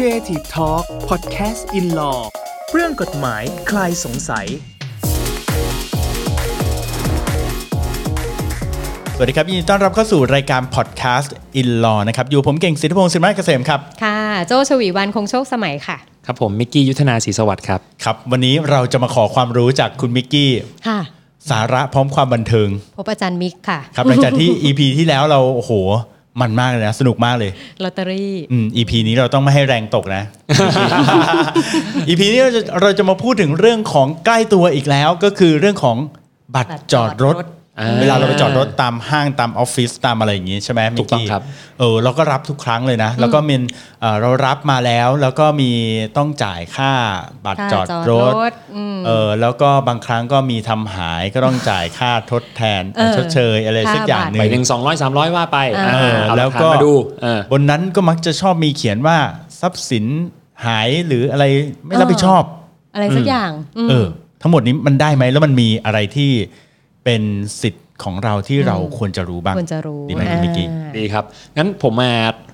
Creative Talk Podcast in Law เรื่องกฎหมายคลายสงสัย สวัสดีครับ ยินดีต้อนรับเข้าสู่รายการพอดแคสต์ In Law นะครับ อยู่ผมเก่งสิทธิพงศ์สินมาเกษมครับ ค่ะ โจชวีวันคงโชคสมัยค่ะ ครับผมมิกกี้ยุทธนาศรีสวัสดิ์ครับครับ วันนี้เราจะมาขอความรู้จากคุณมิกกี้ ค่ะสาระพร้อมความบันเทิง พบอาจารย์มิกค่ะ ครับหลังจากที่ EP ที่แล้วเราโอ้โห มันมากเลยนะ สนุกมากเลยลอตเตอรี่อืม EP นี้เราต้องไม่ให้แรงตกนะ EP นี้เราจะเราจะมาพูดถึงเรื่องของใกล้ตัวอีกแล้ว ก็คือเรื่องของบัตรบัตรจอดรถจอดรถอ่า เวลาเราไปจอดรถตามห้างตามออฟฟิศตามอะไรอย่างงี้ใช่ไหมถูกต้องมิครับเออเราก็รับทุกครั้งเลยนะ แล้วก็มีเอ่อเรารับมาแล้วแล้วก็มีต้องจ่ายค่าบัตรค่าจอดจอดรถรถอืมเออแล้วก็บางครั้งก็มีทำหายก็ต้องจ่ายค่าทดแทนเออชดเชยอะไรสักอย่างหไปนึ่งหนึ่งสองร้อยสามร้อยว่าไปอ่าอ่าเอาแล้แล้ววก็ก็มาดูเออบนนั้นก็มักจะชอบมีเขียนว่าทรัพย์สินหายหรืออะไรไม่รับผิดชอบ อะไรสักอย่างมเออทั้งหมดนี้มันได้ไหมแล้วมันมีอะไรที่ เป็นสิทธิ์ของเราที่เราควรจะรู้บ้างควรจะรู้ดีไหมคุณมิกกี้อ่าดีครับงั้นผมมา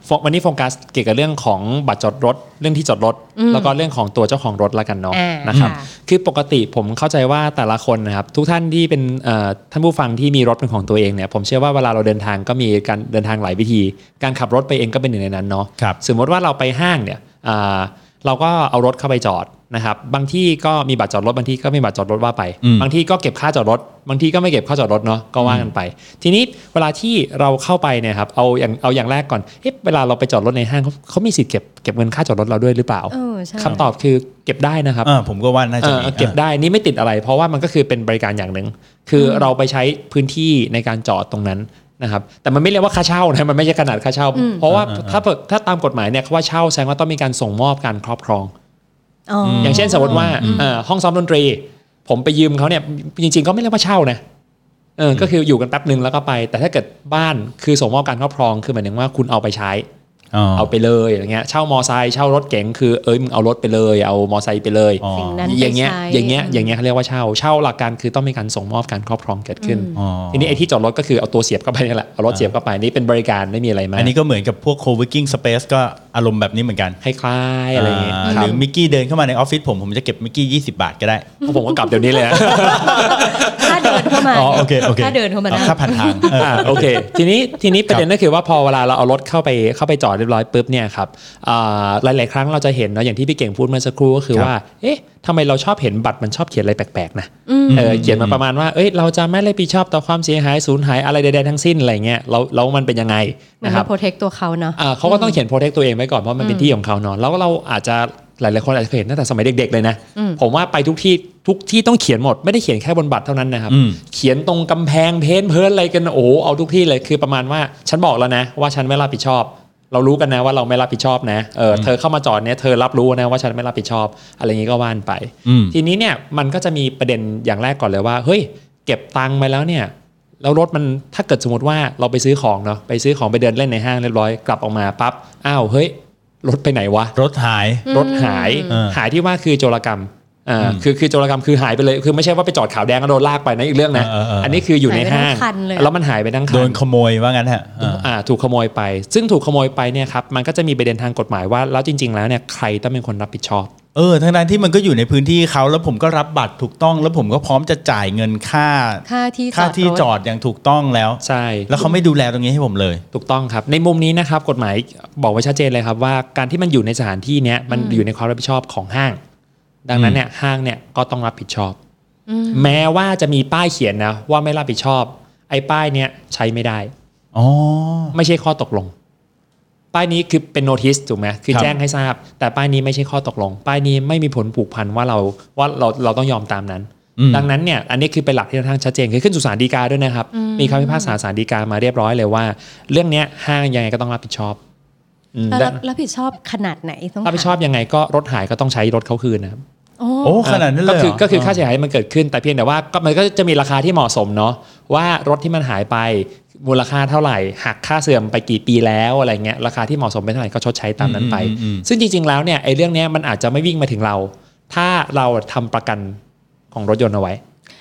โฟวันนี้โฟกัสเกี่ยวกับเรื่องของบัตรจอดรถ เรื่องที่จอดรถ แล้วก็เรื่องของตัวเจ้าของรถละกันเนาะอ่านนะครับค่ะคือปกติผมเข้าใจว่าแต่ละคนนะครับทุกท่านที่เป็นเอ่อท่านผู้ฟังที่มีรถเป็นของตัวเองเนี่ยผมเชื่อว่าเวลาเราเดินทางก็มีการเดินทางหลายวิธี การขับรถไปเองก็เป็นหนึ่งในนั้นเนาะครับสมมติว่าเราไปห้างเนี่ยอ่า เราก็เอารถเข้าไปจอดนะครับบางที่ก็มีบัตรจอดรถบางที่ก็ไม่มีบัตรจอดรถว่าไปอืมบางที่ก็เก็บค่าจอดรถ บางที่ก็ไม่เก็บค่าจอดรถเนาะก็ว่ากันไป ทีนี้เวลาที่เราเข้าไปเนี่ยครับเอาอย่างเอาอย่างแรกก่อนเอ๊ะเวลาเราไปจอดรถในห้างเขาเขามีสิทธิ์เก็บเก็บเงินค่าจอดรถเราด้วยหรือเปล่าเออใช่คำตอบคือเก็บได้นะครับเออผมก็ว่าน่าเอจะอมีเก็บได้นี่ไม่ติดอะไร เพราะว่ามันก็คือเป็นบริการอย่างหนึ่งคืออเราไปใช้พื้นที่ในการจอดตรงนั้น นะครับแต่มันไม่เรียกว่าค่าเช่านะมันไม่ใช่ขนาดค่าเช่า เพราะว่าถ้าเปิดถ้าตามกฎหมายเนี่ยคำว่าเช่าแสดงว่าต้องมีการส่งมอบการครอบครองอ๋อออย่างเช่นสมมติว่าเอ่อห้องซ้อมดนตรี ผมไปยืมเขาเนี่ยจริง ๆ ก็ไม่เรียกว่าเช่านะเออก็คืออยู่กันแป๊บหนึ่งแล้วก็ไป แต่ถ้าเกิดบ้านคือส่งมอบการครอบครองคือหมายถึงว่าคุณเอาไปใช้อ๋อ เอาไปเลยอย่างเงี้ยเช่ามอไซค์เช่ารถเก๋งคือเอ้ยมึงเอารถไปเลย เอามอไซค์ไปเลยอ๋อสิ่งนั้นอย่างเงี้ยไปใช้อย่างเงี้ยอย่างเงี้ยเขาเรียกว่าเช่าเช่าหลักการคือต้องมีการส่งมอบการครอบครองเกิดขึ้นอ๋อทีนี้ไอ้ที่จอดรถก็คือเอาตัวเสียบเข้าไปนี่แหละเอารถเสียบเข้าไปนี่เป็นบริการไม่มีอะไรมากอันนี้ก็เหมือนกับพวก co-working space ก็ อารมณ์แบบนี้เหมือนกันคล้ายๆอะไรอย่างเงี้ยาคหรับรือมิกกี้เดินเข้ามาในออฟฟิศผมผมจะเก็บมิกกี้20 บาทก็ได้ผมก็กลับเดี๋ยวนี้เลยอะถ้าเดินเข้ามาอ๋อโอเคโอเคถ้าเดินเข้ามาอได้ค่าผ่านทางเอออ่าโอเค ทีนี้ทีนี้ประเด็นก็คือว่าพอเวลาเราเอารถเข้าไปเข้าไปจอดเรียบร้อยปุ๊บเนี่ยครับอ่าหลายๆครั้งเราจะเห็นเนาะอย่างที่พี่เก่งพูดเมื่อสักครู่ก็คือครับว่าเอ๊ะ ทำไมเราชอบเห็นบัตรมันชอบเขียนอะไรแปลกๆนะเออเขียนมาประมาณว่าเอ้ยเราจะไม่รับผิดชอบต่อความเสียหายสูญหายอะไรใดๆทั้งสิ้นอะไรเงี้ยเราแล้วมันเป็นยังไงมันนะครับมาโปรเทคตัวเขาเนาะอ่าเขาก็ต้องเขียนโปรเทคตัวเองไว้ก่อนเพราะมันเป็นที่ของเขาเนาะแล้วเราอาจจะหลายๆคนอาจจะเคยเห็นตั้งแต่สมัยเด็ก ๆ เลยนะ ผมว่าไปทุกที่ทุกที่ต้องเขียนหมดไม่ได้เขียนแค่บนบัตรเท่านั้นนะครับอืมเขียนตรงกำแพงเพ้นท์เพ้นอะไรกันโอ้โหเอาทุกที่เลยคือประมาณว่าฉันบอกแล้วนะ ว่าฉันไม่รับผิดชอบ เรารู้กันนะว่าเราไม่รับผิดชอบนะเออเธอเข้ามาจอดเนี่ยเธอรับรู้นะว่าฉันไม่รับผิดชอบ อะไรอย่างนี้ก็ว่านไปอืมทีนี้เนี่ยมันก็จะมีประเด็นอย่างแรกก่อนเลยว่า เฮ้ย เก็บตังค์ไปแล้วเนี่ยแล้วรถมันถ้าเกิดสมมติว่าเราไปซื้อของเนาะไปซื้อของไปเดินเล่นในห้างเรียบร้อยกลับออกมาปั๊บอ้าวเฮ้ยรถไปไหนวะรถหายรถหายเออหายที่ว่าคือโจรกรรม อ่าคือคือโจรกรรมคือหายไปเลย คือไม่ใช่ว่าไปจอดขาวแดงก็โดนลากไปนะอีกเรื่องนะเออเออเอออันนี้คืออยู่ในห้างหายไปทั้งคันเลยแล้วมันหายไปทั้งคัโดนนขโมยว่างั้นฮะอ่าอ่าถูกขโมยไป ซึ่งถูกขโมยไปเนี่ยครับมันก็จะมีประเด็นทางกฎหมายว่าแล้วจริง ๆ แล้วเนี่ยใครต้องเป็นคนรับผิดชอบเออทั้งนั้นที่มันก็อยู่ในพื้นที่เขาแล้วผมก็รับบัตรถูกต้อง แล้วผมก็พร้อมจะจ่ายเงินค่า ค่าที่ค่าที่จรถอดอย่างถูกต้องแล้วใช่แล้วเขาไม่ดูแลตรงนี้ให้ผมเลย ถูกต้องครับ ในมุมนี้นะครับกฎหมายบอกไว้ชัดเจนเลยครับว่าการที่มันอยู่ในสถานที่เนี้ยมันอยู่ในความรับผิดชอบของห้าง ดังนั้นเนี่ยห้างเนี่ยก็ต้องรับผิดชอบ แม้ว่าจะมีป้ายเขียนนะ ว่าไม่รับผิดชอบ ไอ้ป้ายเนี้ยใช้ไม่ได้อ๋อไม่ใช่ข้อตกลง ป้ายนี้คือเป็นโนติสถูกไหมคือครับแจ้งให้ทราบ แต่ป้ายนี้ไม่ใช่ข้อตกลง ป้ายนี้ไม่มีผลผูกพันว่าเราว่าเราเราต้องยอมตามนั้นอืมดังนั้นเนี่ยอันนี้คือเป็นหลักที่ค่อนข้างชัดเจนคือขึ้นสู่ศาลฎีกาด้วยนะครับ มีคำพิพากษาศาลฎีกามาเรียบร้อยเลยว่า เรื่องเนี้ยห้างยังไงก็ต้องรับผิดชอบอืมแล้วและรับรับผิดชอบขนาดไหนต้องรับผิดชอบยังไงก็รถหายก็ต้องใช้รถเขาคืนนะครับ โอ้โอ้ขนาดนั้นเลยก็คือเหรก็คือค่าเสียหายมันเกิดขึ้นแต่เพียงแต่ว่าก็มันก็จะมีราคาที่เหมาะสมเนาะว่ารถที่มันหายไปมูลค่าเท่าไหร่หักค่าเสื่อมไปกี่ปีแล้วอะไรเงี้ยราคาที่เหมาะสมเป็นเท่าไหร่ก็ชดใช้ตามนั้นไปอืมอืมอืมซึ่งจริง ๆแล้วเนี่ยไอ้เรื่องเนี้ยมันอาจจะไม่วิ่งมาถึงเรา ถ้าเราทำประกันของรถยนต์เอาไว้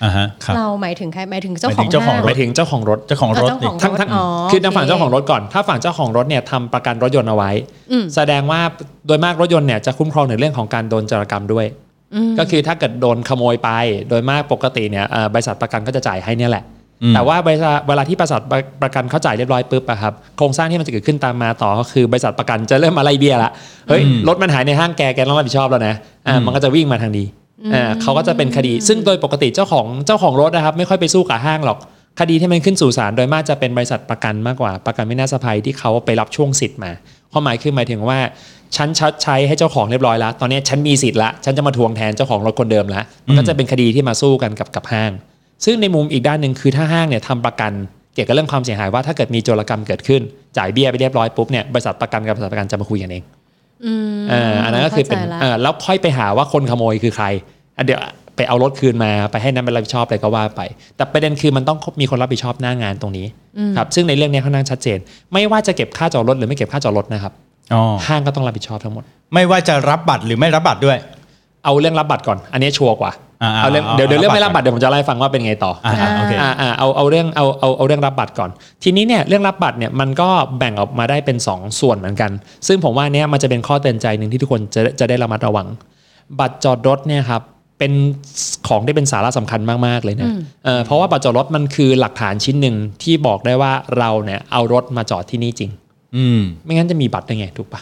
อ่าฮะครับเราหมายถึงใครหมายถึงเจ้าหมายขถึองงเจ้าของห้รหถมายถึงเจ้าของรถเจ้าของรถเจ้านี่ของทั้งทั้งอ๋อคือทางฝั่งโอเคเจ้าของรถก่อน ถ้าฝั่งเจ้าของรถเนี่ยทำประกันรถยนต์เอาไว้อืมแสดงว่าโดยมากรถยนต์เนี่ยจะคุ้มครองในเรื่องของการโดนจารกรรมด้วย ก็คือถ้าเกิดโดนขโมยไป โดยมากปกติเนี่ยเอ่อบริษัทประกันก็จะจ่ายให้เนี่ยแหละอืมแต่ว่าบริษัทเวลาที่บริษัทประประกันเขาจ่ายเรียบร้อยปุ๊บอะครับโครงสร้างที่มันจะเกิดขึ้นตามมาต่อก็คือบริษัทประกันจะเริ่มอะไรเบี้ยละเฮ้ยอืมรถมันหายในห้างแกแกต้องรับผิดชอบแล้วนะอ่าอืมมันก็จะวิ่งมาทางดีอ่าเขาก็จะเป็นคดี ซึ่งโดยปกติเจ้าของเจ้าของรถนะครับ ไม่ค่อยไปสู้กับห้างหรอกคดีที่มันขึ้นสู่ศาลโดยมากจะเป็นบริษัทประกันมากกว่าประกันไม่น่าสภัยที่เขาไปรับช่วงสิทธิ์มา ความหมายคือหมายถึงว่าฉันชัดใช้ให้เจ้าของเรียบร้อยแล้ว ตอนนี้ฉันมีสิทธิ์ละ ฉันจะมาทวงแทนเจ้าของรถคนเดิมละมันก็จะเป็นคดีที่มาสู้กันกับกับห้าง ซึ่งในมุมอีกด้านหนึ่งคือถ้าห้างเนี่ยทำประกันเกี่ยวกับเรื่องความเสียหายว่าถ้าเกิดมีโจรกรรมเกิดขึ้น จ่ายเบี้ยไปเรียบร้อยปุ๊บเนี่ยบริษัทประกันกับบริษัทประกันจะมาคุยกันเองอืมอ่าอันนั้นก็คือเป็นข้าใจละเออแล้วค่อยไปหาว่าคนขโมยคือใครอะเดี๋ยว ไปเอารถคืนมาไปให้นั้นเป็นรับผิดชอบอะไรก็ว่าไป แต่ประเด็นคือมันต้องมีคนรับผิดชอบหน้างานตรงนี้ครับซึ่งในเรื่องนี้ค่อนข้างชัดเจน ไม่ว่าจะเก็บค่าจอดรถหรือไม่เก็บค่าจอดรถนะครับอ๋อห้างก็ต้องรับผิดชอบทั้งหมด ไม่ว่าจะรับบัตรหรือไม่รับบัตรด้วย เอาเรื่องรับบัตรก่อน อันนี้ชัวร์กว่าอ่าๆเอาเรื่องเอาเดี๋ยวเดี๋ยวเรื่องไม่รัรับบบับัตตรรเดี๋ยวผมจะเล่าให้ฟังว่าเป็นไงต่ออ่าๆโอเคอ่าอ่าเอาเอาเรื่องเอาเอาเอาเรื่องรับบัตรก่อน ทีนี้เนี่ยเรื่องรับบัตรเนี่ยมันก็แบ่งออกมาได้เป็น 2 ส่วนเหมือนกัน ซึ่งผมว่าเนี้ยมันจะเป็นข้อเตือนใจหนึ่งที่ทุกคนจะจะได้ระมัดระวัง บัตรจอดรถเนี่ยครับ เป็นของที่เป็นสาระสำคัญมาก ๆ เลยนะเอ่อเพราะว่าบัตรจอดรถมันคือหลักฐานชิ้นหนึ่งที่บอกได้ว่าเราเนี่ยเอารถมาจอดที่นี่จริง อืมไม่งั้นจะมีบัตรได้ไง ถูกปะ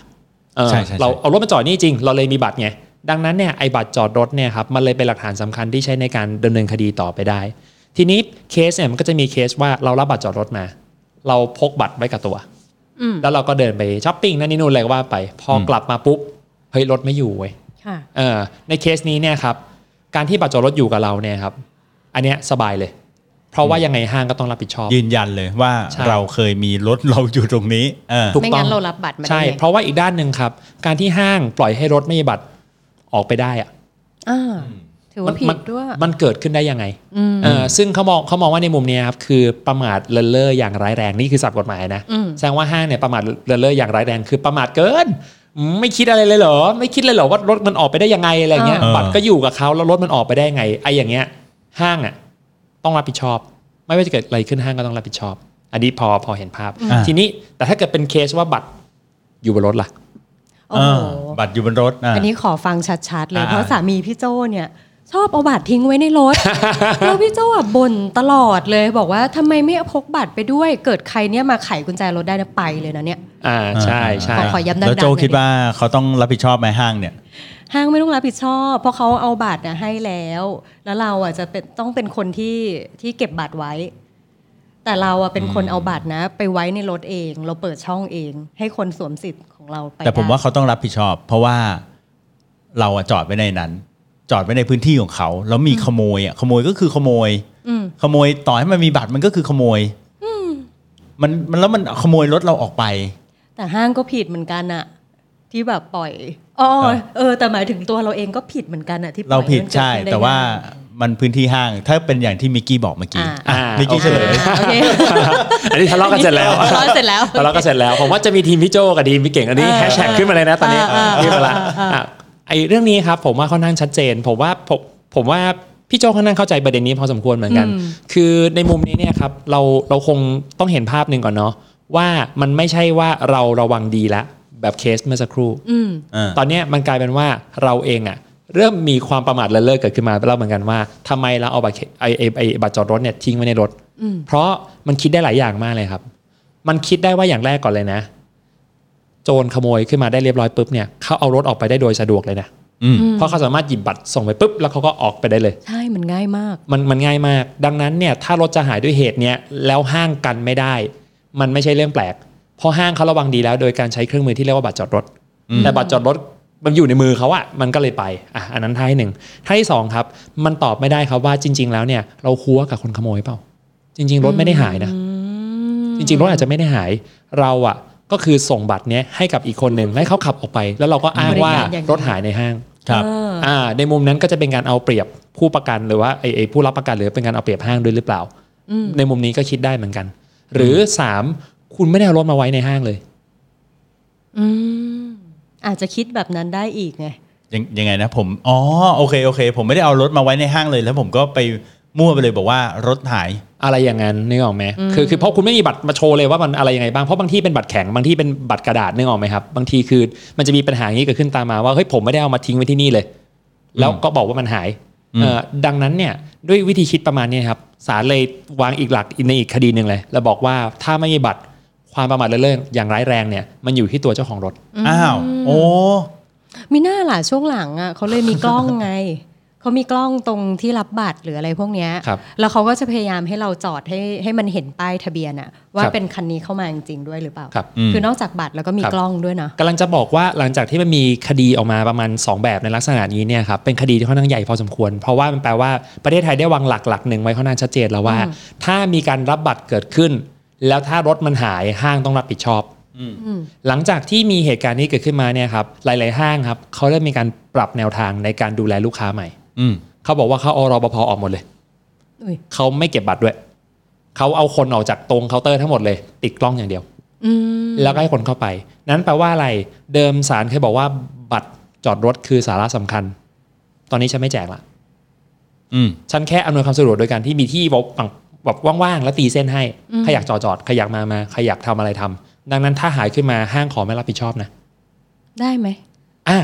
เออใช่ใช่ใช่เราเอารถมาจอดนี่จริง เราเลยมีบัตรไงดังนั้นเนี่ยไอ้บัตรจอดรถเนี่ยครับมันเลยเป็นหลักฐานสำคัญที่ใช้ในการดำเนินคดีต่อไปได้ ทีนี้เคสเนี่ยมันก็จะมีเคสว่าเรารับบัตรจอดรถมา เราพกบัตรไว้กับตัวอืมแล้วเราก็เดินไปช้อปปิ้งนั่นนี่นู่นอะไรก็ว่าไป พออกลับมาปุ๊บเฮ้ยรถไม่อยู่เว้ยค่ะเออในเคสนี้เนี่ยครับ การที่บัตรจอดรถอยู่กับเราเนี่ยครับ อันเนี้ยสบายเลย เพราะว่ายังไงห้างก็ต้องรับผิดชอบ ยืนยันเลยว่าใช่ เราเคยมีรถเราอยู่ตรงนี้เออ ถูกไม่ต้องงั้นเรารับบัตรมาได้ใช่ ไงเพราะว่าอีกด้านหนึ่งครับ การที่ห้างปล่อยให้รถไม่มีบัตรออกไปได้อะอ่าถือว่าผิมัดด้วยมันเกิดขึ้นได้ยังไงอืม เออซึ่งเขามองเขามองว่าในมุมเนี้ยครับคือประมาทเลินเล่ออย่างร้ายแรงนี่คือศัพท์กฎหมายนะอืม แสดงว่าห้างเนี่ยประมาทเลินเล่ออย่างร้ายแรงคือประมาทเกินอืม ไม่คิดอะไรเลยเหรอ ไม่คิดเลยเหรอว่ารถมันออกไปได้ยังไงอะไรเงี้ยเออบัตรก็อยู่กับเขาแล้วรถมันออกไปได้ยังไงไอ้อย่างเงี้ย ห้างอะ ต้องรับผิดชอบ ไม่ว่าจะเกิดอะไรขึ้นห้างก็ต้องรับผิดชอบ อันนี้พอพอเห็นภาพอ่าทีนี้แต่ถ้าเกิดเป็นเคสว่าบัตรอยู่บนรถล่ะโอ้เอโหอบัตรอยู่บนรถอะอันนี้ขอฟังชัดๆเลยอ่าเพราะสามีพี่โจเนี่ย ชอบเอาบัตรทิ้งไว้ในรถ แล้วพี่โจอะบ่นตลอดเลยบอกว่าทำไมไม่เอาพกบัตรไปด้วย เกิดใครเนี่ยมาไขกุญแจรถได้นะไปเลยนะเนี่ย อ่าใช่ใช่ขอขอย้ำดังๆแล้วโจหน่อยดิคิดว่าเขาต้องรับผิดชอบไหมห้างเนี่ยห้างไม่ต้องรับผิดชอบ เพราะเขาเอาบัตรน่ะให้แล้ว แล้วเราอะจะเป็นต้องเป็นคนที่ที่เก็บบัตรไว้ แต่เราอะเป็นคนเอาบัตรนะ ไปไว้ในรถเอง เราเปิดช่องเอง ให้คนสวมสิทธิ์ของเราไปแต่ผมได้ว่าเขาต้องรับผิดชอบ เพราะว่าเราอะจอดไว้ในนั้น จอดไว้ในพื้นที่ของเขา แล้วมีขโมยอะขโมยก็คือขโมยอืมขโมยต่อให้มันมีบัตรมันก็คือขโมยมันมันแล้วมันขโมยรถเราออกไป แต่ห้างก็ผิดเหมือนกันอะที่แบบปล่อยอ๋อครับเออ แต่หมายถึงตัวเราเองก็ผิดเหมือนกันอะที่ปล่เราอยผิดมันกิใช่ขึ้นได้แต่ว่าง่ยมันพื้นที่ห้าง ถ้าเป็นอย่างที่มิกกี้บอกเมื่อกี้อ่าอะอ่ามิกกี้โอเฉเคลยโอเคอันนี้ทะเลาะกันเสร็จแล้วทะเลาะเสร็จแล้วทะเลาะกันเสร็จแล้วผมว่าจะมีทีมพี่โจกับทีมพี่เก่งอันนี้เออแฮชแท็กขึ้นมาเลยนะตอนนี้เออเออขึ้นมาละเออเอออะ ไอเรื่องนี้ครับผมว่าค่อนข้างชัดเจน ผมว่าผมผมว่าพี่โจค่อนข้างเข้าใจประเด็นนี้พอสมควรเหมือนกัน คือในมุมนี้เนี่ยครับเราเราคงต้องเห็นภาพหนึ่งก่อนเนาะว่ามันไม่ใช่ว่าเราระวังดีแล้วแบบเคสเมื่อสักครู่อืมอ่าตอนเนี้ยมันกลายเป็นว่าเราเองอะเริ่มมีความประมาทเลินเล่อเกิดขึ้นมาแล้วเหมือนกันว่าทำไมเราเอาบัตรเคไอไอไอบัตรจอดรถเนี่ยทิ้งไว้ในรถอืมเพราะมันคิดได้หลายอย่างมากเลยครับ มันคิดได้ว่าอย่างแรกก่อนเลยนะ โจรขโมยขึ้นมาได้เรียบร้อยปุ๊บเนี่ยเขาเอารถออกไปได้โดยสะดวกเลยนะอืมเพราะเขาสามารถหยิบบัตรส่งไปปุ๊บแล้วเขาก็ออกไปได้เลย ใช่มันง่ายมาก มันมันง่ายมาก ดังนั้นเนี่ยถ้ารถจะหายด้วยเหตุเนี้ยแล้วห้างกันไม่ได้ มันไม่ใช่เรื่องแปลก เพราะห้างเขาระวังดีแล้ว โดยการใช้เครื่องมือที่เรียกว่าบัตรจอดรถ แต่บัตรจอดรถมันอยู่ในมือเขาอะมันก็เลยไปอะอันนั้นท่าที่หนึ่งท่าที่สองครับ มันตอบไม่ได้ครับว่าจริง ๆ แล้วเนี่ยเราคัวกับคนขโมยเปล่า จริง ๆ รถไม่ได้หายนะ จริง ๆ รถอาจจะไม่ได้หาย เราอะ ก็คือส่งบัตรเนี้ยให้กับอีกคนหนึ่งให้เขาขับออกไป แล้วเราก็อ้างว่าบริการอย่างดีรถหายในห้าง ครับเออ อ่าในมุมนั้นก็จะเป็นการเอาเปรียบผู้ประกันหรือว่าไอ้ไอ้ผู้รับประกันหรือเป็นการเอาเปรียบห้างด้วยหรือเปล่า อืม ในมุมนี้ก็คิดได้เหมือนกัน หรือสามคุณไม่ได้เอารถมาไว้ในห้างเลย อืมอาจจะคิดแบบนั้นได้อีกไง ยังยังไงนะผม อ๋อ โอเค โอเค ผมไม่ได้เอารถมาไว้ในห้างเลย แล้วผมก็ไป มั่วไปเลยบอกว่ารถหาย อะไรอย่างนั้นนึกออกไหมคือคือเพราะคุณไม่มีบัตรมาโชว์เลยว่ามันอะไรยังไงบ้างเพราะบางที่เป็นบัตรแข็งบางที่เป็นบัตรกระดาษนึกออกไหมครับบางทีคือมันจะมีปัญหาอย่างนี้เกิดขึ้นตามมาว่าเฮ้ยผมไม่ได้เอามาทิ้งไว้ที่นี่เลย แล้วก็บอกว่ามันหายอืมเอ่อดังนั้นเนี่ยด้วยวิธีคิดประมาณนี้ครับศาลเลยวางอีกหลักในอีกคดีหนึ่งเลย แล้วบอกว่าถ้าไม่มีบัตรความประมาทเลินเล่ออย่างร้ายแรงเนี่ยมันอยู่ที่ตัวเจ้าของรถอ้าวโอ้มีหน้าล่ะช่วงหลังอะเขาเลยมีกล้องไง เขามีกล้องตรงที่รับบัตรหรืออะไรพวกเนี้ยครับแล้วเขาก็จะพยายามให้เราจอดให้ให้มันเห็นป้ายทะเบียนอะว่าครับเป็นคันนี้เข้ามาจริงๆด้วยหรือเปล่าครับอืมคือนอกจากบัตรแล้วก็มีครับกล้องด้วยนะกำลังจะบอกว่าหลังจากที่มันมีคดีออกมาประมาณ 2 แบบในลักษณะนี้เนี่ยครับเป็นคดีที่ค่อนข้างใหญ่พอสมควร เพราะว่ามันแปลว่าประเทศไทยได้วางหลักหลักหนึ่งไว้ค่อนข้างชัดเจนแล้วว่าอืมถ้ามีการรับบัตรเกิดขึ้น แล้วถ้ารถมันหายห้างต้องรับผิดชอบหลังจากที่มีเหตุการณ์นี้เกิดขึ้นมาเนี่ยครับหลาย ๆ ห้างครับเขาเริ่มมีการปรับแนวทางในการดูแลลูกค้าใหม่ อืมเขาบอกว่าเขาเอารปภออกหมดเลยอุ้ยเขาไม่เก็บบัตรด้วยเขาเอาคนออกจากตรงเคาน์เตอร์ทั้งหมดเลย ติดกล้องอย่างเดียวอืมแล้วก็ให้คนเข้าไป นั้นแปลว่าอะไร เดิมศาลเคยบอกว่าบัตรจอดรถคือสาระสำคัญ ตอนนี้ฉันไม่แจกละอืมฉันแค่อำนวยความสะดวกโดยการที่มีที่แบบแบบว่างๆแล้วตีเส้นให้ใครอยากจอดจอดใครอยากมามาใครอยากทำอะไรทำดังนั้นถ้าหายขึ้นมาห้างขอไม่รับผิดชอบนะ ได้ไหมอ่า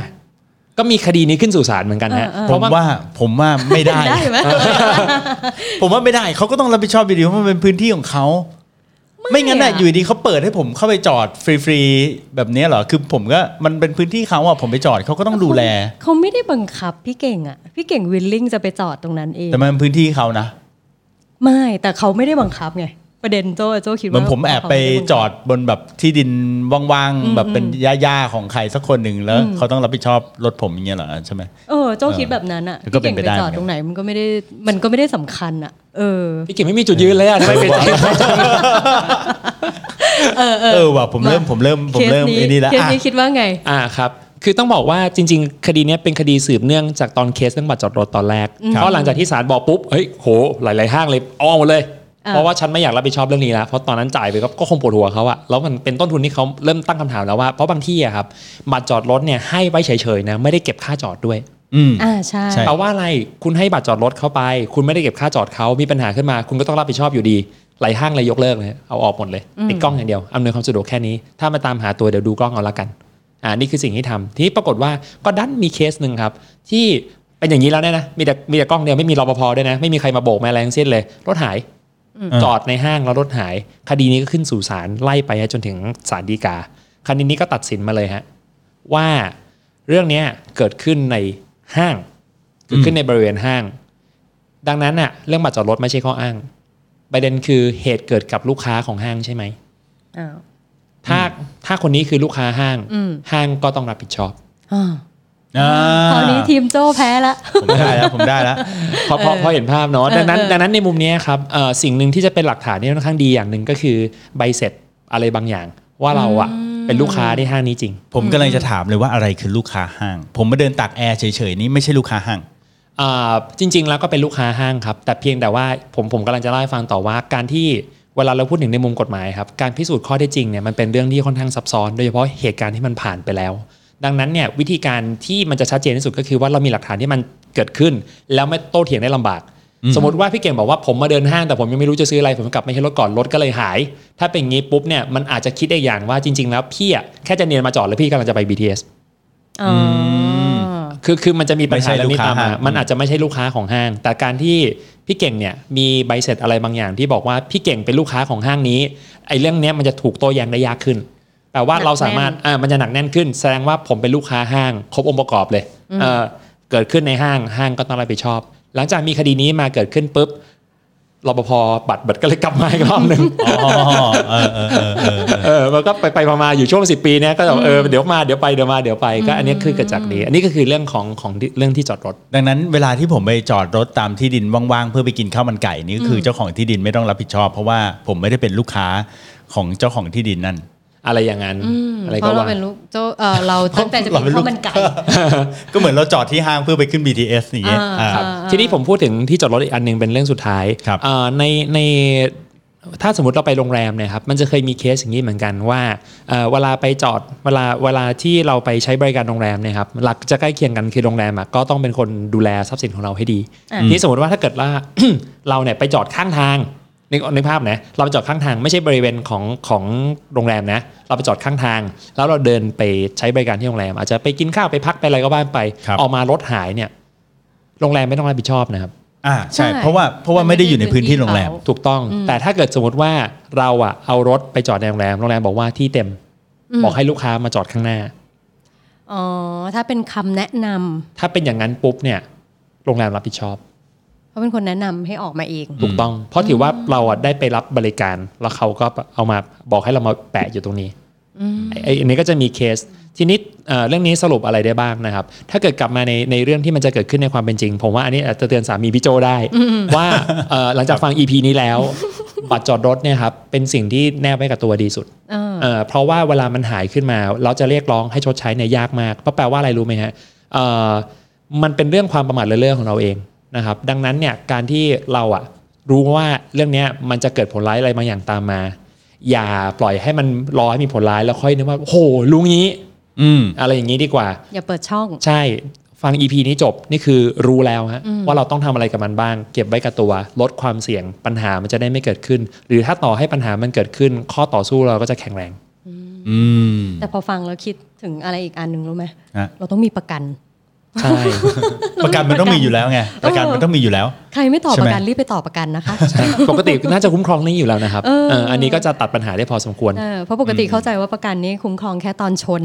ก็มีคดีนี้ขึ้นสู่ศาลเหมือนกันฮะเออเออเพผราะมว่าว่าผมว่าไม่ได้ ได้ไหม ผมว่าไม่ได้เขาก็ต้องรับผิดชอบอยู่ดีเพราะมันเป็นพื้นที่ของเขาไม่งั้นน่ะอะ อยู่ดีเขาเปิดให้ผมเข้าไปจอดฟรีๆแบบเนี้ยเหรอคือผมก็มันเป็นพื้นที่เขาอะผมไปจอดเขาก็ต้องดูแล เขาไม่ได้บังคับพี่เก่งอะพี่เก่งวิลลิ่งจะไปจอดตรงนั้นเอง แต่มันเป็นพื้นที่เขานะ ไม่แต่เขาไม่ได้บังคับไง ประเด็นโจโจคิดเหมืว่าอนผมแอบไปจอดบนแบบที่ดินว่างๆ แบบเป็นหญ้าๆของใครสักคนหนึ่งแล้ว เขาต้องรับผิดชอบรถผมอย่างเงี้ยเหรอใช่ไหมเออโจคิดแบบนั้นอะก็พี่เป็เก่นงไปไปได้จอดเหมือนกันตรงไหนมันก็ไม่ได้มันก็ไม่ได้สำคัญอะเออพี่เก่งไม่มีจุดยืนเลยอะทำไมเป็นเออเอเอออว่ะผมเริ่มผมเริ่มผมเริ่มเคสไอ้นี่แล้วเคสอะนี้คิดว่าไง อ่าครับคือต้องบอกว่าจริง ๆ คดีเนี้ยเป็นคดีสืบเนื่องจากตอนเคสเรื่องบัตรจอดรถตอนแรกเพราะหลังจากที่ศาลบอกปุ๊บเฮ้ยโหหลายๆห้างเลยเอาหมดเลยอ่า เพราะว่าฉันไม่อยากรับผิดชอบเรื่องนี้แล้วเพราะตอนนั้นจ่ายไปก็ก็คงปวดหัวเขาอะแล้วมันเป็นต้นทุนที่เขาเริ่มตั้งคำถามแล้วว่าเพราะบางที่อะครับบัตรจอดรถเนี่ยให้ไว้เฉยๆนะไม่ได้เก็บค่าจอดด้วยอืมอ่าใช่ใช่แปลว่าอะไรคุณให้บัตรจอดรถเข้าไป คุณไม่ได้เก็บค่าจอดเขามีปัญหาขึ้นมา คุณก็ต้องรับผิดชอบอยู่ดีหลายห้างเลยยกเลิกเลยเอาออกหมดเลยติดกล้องอย่างเดียวอำนวยความสะดวกแค่นี้ ถ้ามาตามหาตัวเดี๋ยวดูกล้องเอาละกันอ่านี่คือสิ่งที่ทำทีนี้ปรากฏว่าก็ดันมีเคสหนึ่งครับ ที่เป็นอย่างนี้แล้วเนี่ยนะมีแต่มีแต่กล้องเดียวไม่มีรปภด้วยนะ ไม่มีใครมาโบกมาอะไรทั้งสิ้นเลยรถหาย จอดในห้างแล้วรถหาย คดีนี้ก็ขึ้นสู่ศาลไล่ไปจนถึงศาลฎีกา คดีนี้ก็ตัดสินมาเลยฮะว่าเรื่องเนี้ยเกิดขึ้นในห้างเกิดขึ้นในบริเวณห้าง ดังนั้นน่ะเรื่องบัตรจอดรถไม่ใช่ข้ออ้างประเด็นคือเหตุเกิดกับลูกค้าของห้างใช่ไหมอ้าวถ้าถ้าคนนี้คือลูกค้าห้างอืมห้างก็ต้องรับผิดชอบอ่าอ่า คราวนี้ทีมโจ้แพ้ละผมได้แล้วผมได้แล้วเพราะเพราะเพราะเห็นภาพเนาะเออดังนั้นเออดังนั้นในมุมเนี้ยครับเอ่อสิ่งหนึ่งที่จะเป็นหลักฐานที่ค่อนข้างดีอย่างหนึ่งก็คือใบเสร็จอะไรบางอย่าง ว่าเราอะเป็นลูกค้าที่ห้างนี้จริง ผมกำลังจะถามเลยว่าอะไรคือลูกค้าห้าง ผมมาเดินตากแอร์เฉยๆนี่ไม่ใช่ลูกค้าห้างอ่าจริง ๆ แล้วก็เป็นลูกค้าห้างครับ แต่เพียงแต่ว่าผมผมกำลังจะเล่าให้ฟังต่อว่าการที่เวลาเราพูดถึงในมุมกฎหมายครับการพิสูจน์ข้อเท็จจริงเนี่ยมันเป็นเรื่องที่ค่อนข้างซับซ้อน โดยเฉพาะเหตุการณ์ที่มันผ่านไปแล้ว ดังนั้นเนี่ยวิธีการที่มันจะชัดเจนที่สุดก็คือว่าเรามีหลักฐานที่มันเกิดขึ้น แล้วไม่โต้เถียงได้ลำบาก สมมติว่าพี่เก่งบอกว่าผมมาเดินห้างแต่ผมยังไม่รู้จะซื้ออะไรผมกลับไม่ใช่รถก่อนรถก็เลยหาย ถ้าเป็นงี้ปุ๊บเนี่ยมันอาจจะคิดได้อย่างว่าจริง ๆ แล้วพี่อะแค่จะเนียนมาจอดแล้วพี่กำลังจะไป BTS อ๋อคือคือมันจะมีปัญหาไม่ใช่เรื่องนี้ตามลูกค้ามาห้างมันอาจจะไม่ใช่ลูกค้าของห้าง แต่การที่พี่เก่งเนี่ยมีใบเสร็จอะไรบางอย่างที่บอกว่าพี่เก่งเป็นลูกค้าของห้างนี้ไอ้เรื่องเนี้ยมันจะถูกโต้แย้งได้ยากขึ้น แปลว่าหนักเราสามารถแน่นอ่ามันจะหนักแน่นขึ้น แสดงว่าผมเป็นลูกค้าห้าง ครบองค์ประกอบเลยเออเกิดขึ้นในห้างห้างก็ต้องรับผิดชอบ หลังจากมีคดีนี้มาเกิดขึ้นปุ๊บรปภบัตรบัตรก็เลยกลับมาอีกรอบหนึ่งอ๋อเออเออเออเออเออมันก็ไปไปมาๆอยู่ช่วงสิปีเนี้ยก็แบบเออเดี๋ยวมาเดี๋ยวไปเดี๋ยวมาเดี๋ยวไปก็อันนี้คือเกิดจากนี้ อันนี้ก็คือเรื่องของของที่เรื่องที่จอดรถ ดังนั้นเวลาที่ผมไปจอดรถตามที่ดินว่างๆ เพื่อไปกินข้าวมันไก่นี่ก็คือเจ้าของที่ดินไม่ต้องรับผิดชอบ เพราะว่าผมไม่ได้เป็นลูกค้าของเจ้าของที่ดินนั่น อะไรอย่างนั้นอะไรเพก็ราะเราว่าเป็นลูกโจ้เออเราตั้งแต่จะเราเป็เป็นนลูกข้าวมันไก่ก็เหมือนเราจอดที่ห้างเพื่อไปขึ้น BTS อย่างเงี้ยอ่าอ่าครับทีนี้ผมพูดถึงที่จอดรถอีกอันหนึงเป็นเรื่องสุดท้ายครับเอ่อในในถ้าสมมติเราไปโรงแรมเนี่ยครับมันจะเคยมีเคสอย่างนี้เหมือนกันว่าเอ่อเวลาไปจอดเวลาเวลาที่เราไปใช้บริการโรงแรมเนี่ยครับหลักจะใกล้เคียงกันคือโรงแรมอะก็ต้องเป็นคนดูแลทรัพย์สินของเราให้ดีอะนี่สมมติว่าถ้าเกิดว่าเราเนี่ยไปจอดข้างทาง นึกนึกภาพนะเราไปจอดข้างทางไม่ใช่บริเวณของของโรงแรมนะ เราไปจอดข้างทาง แล้วเราเดินไปใช้บริการที่โรงแรม อาจจะไปกินข้าวไปพักไปอะไรก็บ้านไปครับออกมารถหายเนี่ยโรงแรมไม่ต้องรับผิดชอบนะครับอ่าใช่ใช่ เพราะว่าเพราะว่าไม่ได้อยู่ในพื้นที่โรงแรมถูกต้อง แต่ถ้าเกิดสมมติว่าเราอะเอารถไปจอดในโรงแรมโรงแรมบอกว่าที่เต็ม บอกให้ลูกค้ามาจอดข้างหน้าอ๋อถ้าเป็นคำแนะนำถ้าเป็นอย่างนั้นปุ๊บเนี่ย โรงแรมรับผิดชอบ เพราะเป็นคนแนะนำให้ออกมาเอง ถูกต้อง เพราะถือว่าเราอะได้ไปรับบริการ แล้วเขาก็เอามาบอกให้เรามาแปะอยู่ตรงนี้ไอ้ไอ้อันนี้ก็จะมีเคส ทีนี้เอ่อเรื่องนี้สรุปอะไรได้บ้างนะครับ ถ้าเกิดกลับมาในในเรื่องที่มันจะเกิดขึ้นในความเป็นจริง ผมว่าอันนี้อาจจะเตือนสามีพี่โจได้ ว่าเอ่อหลังจากฟัง EP นี้แล้ว บัตรจอดรถเนี่ยครับเป็นสิ่งที่แนบไว้กับตัวดีสุดเออเอ่อเพราะว่าเวลามันหายขึ้นมา เราจะเรียกร้องให้ชดใช้เนี่ยยากมากเพราะแปลว่าอะไรรู้ไหมฮะเอ่อมันเป็นเรื่องความประมาทเลินเล่อของเราเอง นะครับ ดังนั้นเนี่ยการที่เราอะรู้ว่าเรื่องเนี้ยมันจะเกิดผลร้ายอะไรบางอย่างตามมา อย่าปล่อยให้มันรอให้มีผลร้ายแล้วค่อยนึกว่าโหลุงนี้ อืมอะไรอย่างนี้ดีกว่า อย่าเปิดช่อง ใช่ฟัง EP นี้จบนี่คือรู้แล้วฮะว่าเราต้องทำอะไรกับมันบ้าง เก็บไว้กับตัว ลดความเสี่ยงปัญหามันจะได้ไม่เกิดขึ้น หรือถ้าต่อให้ปัญหามันเกิดขึ้น ข้อต่อสู้เราก็จะแข็งแรงอืมแต่พอฟังแล้วคิดถึงอะไรอีกอันหนึ่งรู้ไหมฮะเราต้องมีประกัน ใช่ ประกันมันต้องมีอยู่แล้วไงประกันมันต้องมีอยู่แล้ว ใครไม่ต่อใช่ปไหมระกันรีบไปต่อประกันนะคะ ปกติน่าจะคุ้มครองนี่อยู่แล้วนะครับเออเอออันนี้ก็จะตัดปัญหาได้พอสมควรเออเพราะปกติเข้าใจว่าประกันนี้คุ้มครองแค่ตอนชน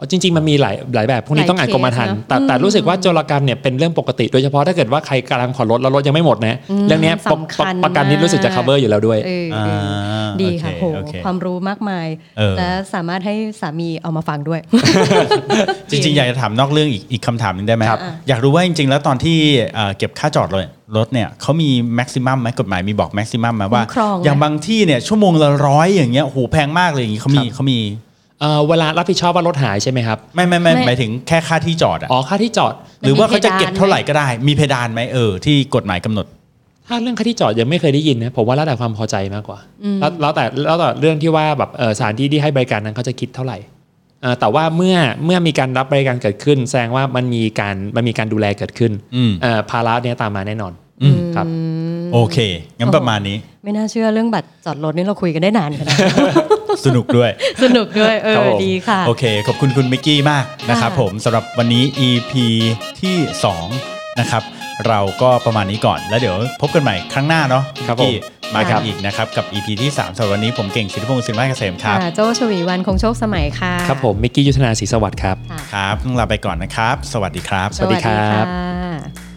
อ๋อจริงๆมันมีหลายหลายแบบพวกนี้หลายต้องอ่านกรมธรรม์เคสนะแต่แต่รู้สึกว่าโจรกรรมเนี่ยเป็นเรื่องปกติ โดยเฉพาะถ้าเกิดว่าใครกำลังผ่อนรถแล้วรถยังไม่หมดนะเรื่องเนี้ยปกสำคัญประกันนี้รู้สึกจะมาก cover อยู่แล้วด้วยเออเอออ่าดีค่ะโอโหเคโอเคความรู้มากมายเออและสามารถให้สามีเอามาฟังด้วย จริงๆ อยากจะถามนอกเรื่องอีกอีกคำถามหนึงได้ไหมครับอยากรู้ว่าจริงๆ แล้วตอนที่เอ่อเก็บค่าจอดรถรถเนี่ยเขามีแม็กซิมัมไหมกฎหมายมีบอกแม็กซิมัมไหมว่าคุ้มครองไหมอย่างบางที่เนี่ยชั่วโมงละร้อยอย่างเงี้ยโหแพงมากเลยอย่างงี้เขามีเขามี เอ่อเวลารับผิดชอบว่ารถหายใช่ไหมครับ ไม่ไม่ไม่ไม่ หมายถึงแค่ค่าที่จอดอะอ๋อค่าที่จอด หรือว่าเขาจะเก็บมีเพดานไหมเท่าไหร่ก็ได้ มีเพดานไหมเออที่กฎหมายกำหนด ถ้าเรื่องค่าที่จอดยังไม่เคยได้ยินนะผมว่าแล้วแต่ความพอใจมากกว่าแล้วแล้วแต่แล้วแต่เรื่องที่ว่าแบบเออสถานที่ที่ให้บริการนั้นเขาจะคิดเท่าไหร่เอ่อแต่ว่าเมื่อเมื่อมีการรับบริการเกิดขึ้น แสดงว่ามันมีการมันมีการดูแลเกิดขึ้นอืม เอ่อภาระเนี่ยตามมาแน่นอน อืม ครับ โอเคงั้นประมาณนี้ ไม่น่าเชื่อเรื่องบัตรจอดรถนี่เราคุยกันได้นานขนาดนั้น สนุกด้วย สนุกด้วยเอครับอผมดีค่ะ โอเค ขอบคุณคุณมิกกี้มากนะครับค่ะผมสำหรับวันนี้ EP ที่ 2 นะครับ เราก็ประมาณนี้ก่อนแล้วเดี๋ยวพบกันใหม่ครั้งหน้าเนาะครับมิกกี้ผมมาครักันบอีกนะครับ กับ EP ที่3สำหรับวันนี้ผมเก่งสิทธิพงศ์สินวัฒน์เกษมครับค่ะโจชวีวันคงโชคสมัยค่ะครับผมมิกกี้ยุทธนาศรีสวัสดิ์ครับค่ะครับต้องลาไปก่อนนะครับ สวัสดีครับ สวัสดีครับค่ะ